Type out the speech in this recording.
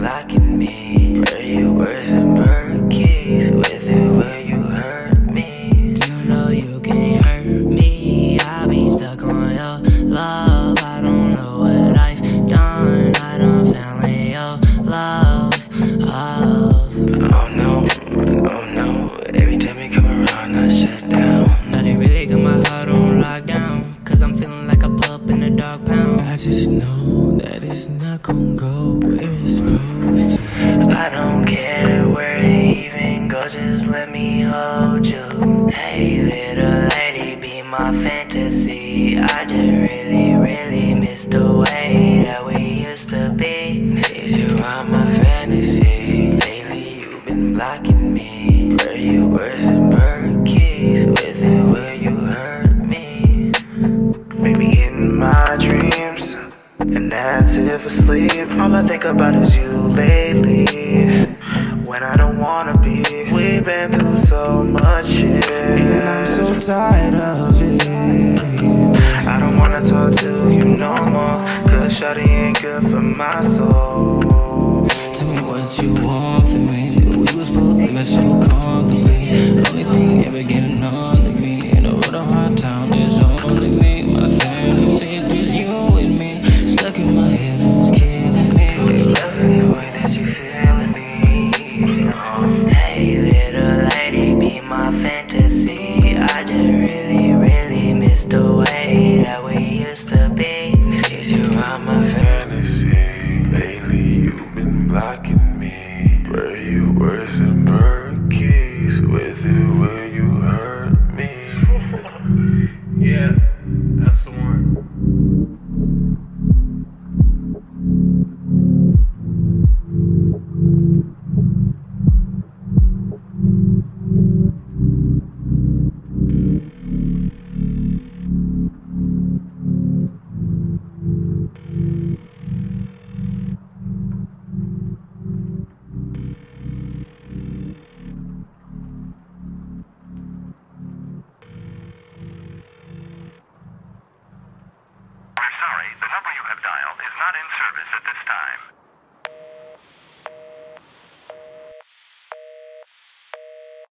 Lately, blocking me. Where you worse than Berkey's. With it, where you hurt me. You know you can hurt me. I've been stuck on your love. I don't know what I've done. I don't feel in your love. Oh. Oh no, oh no. Every time you come around, I shut down. I didn't really got my heart on lockdown. Cause I'm feeling like a pup in a dog pound. I just know that it's not gonna go where it's supposed to. I don't care where it even go, just let me hold you. Hey, little lady, be my fantasy. I just really, really miss the way that we used to be. Need you on my fantasy. Lately, you've been blocking me. Where you worse if. All I think about is you lately. When I don't wanna be, we've been through so much shit. And I'm so tired of it. I don't wanna talk to you no more, cause Shawty ain't good for my soul. Tell me what you want from me. We was both living so comfortably. At this time.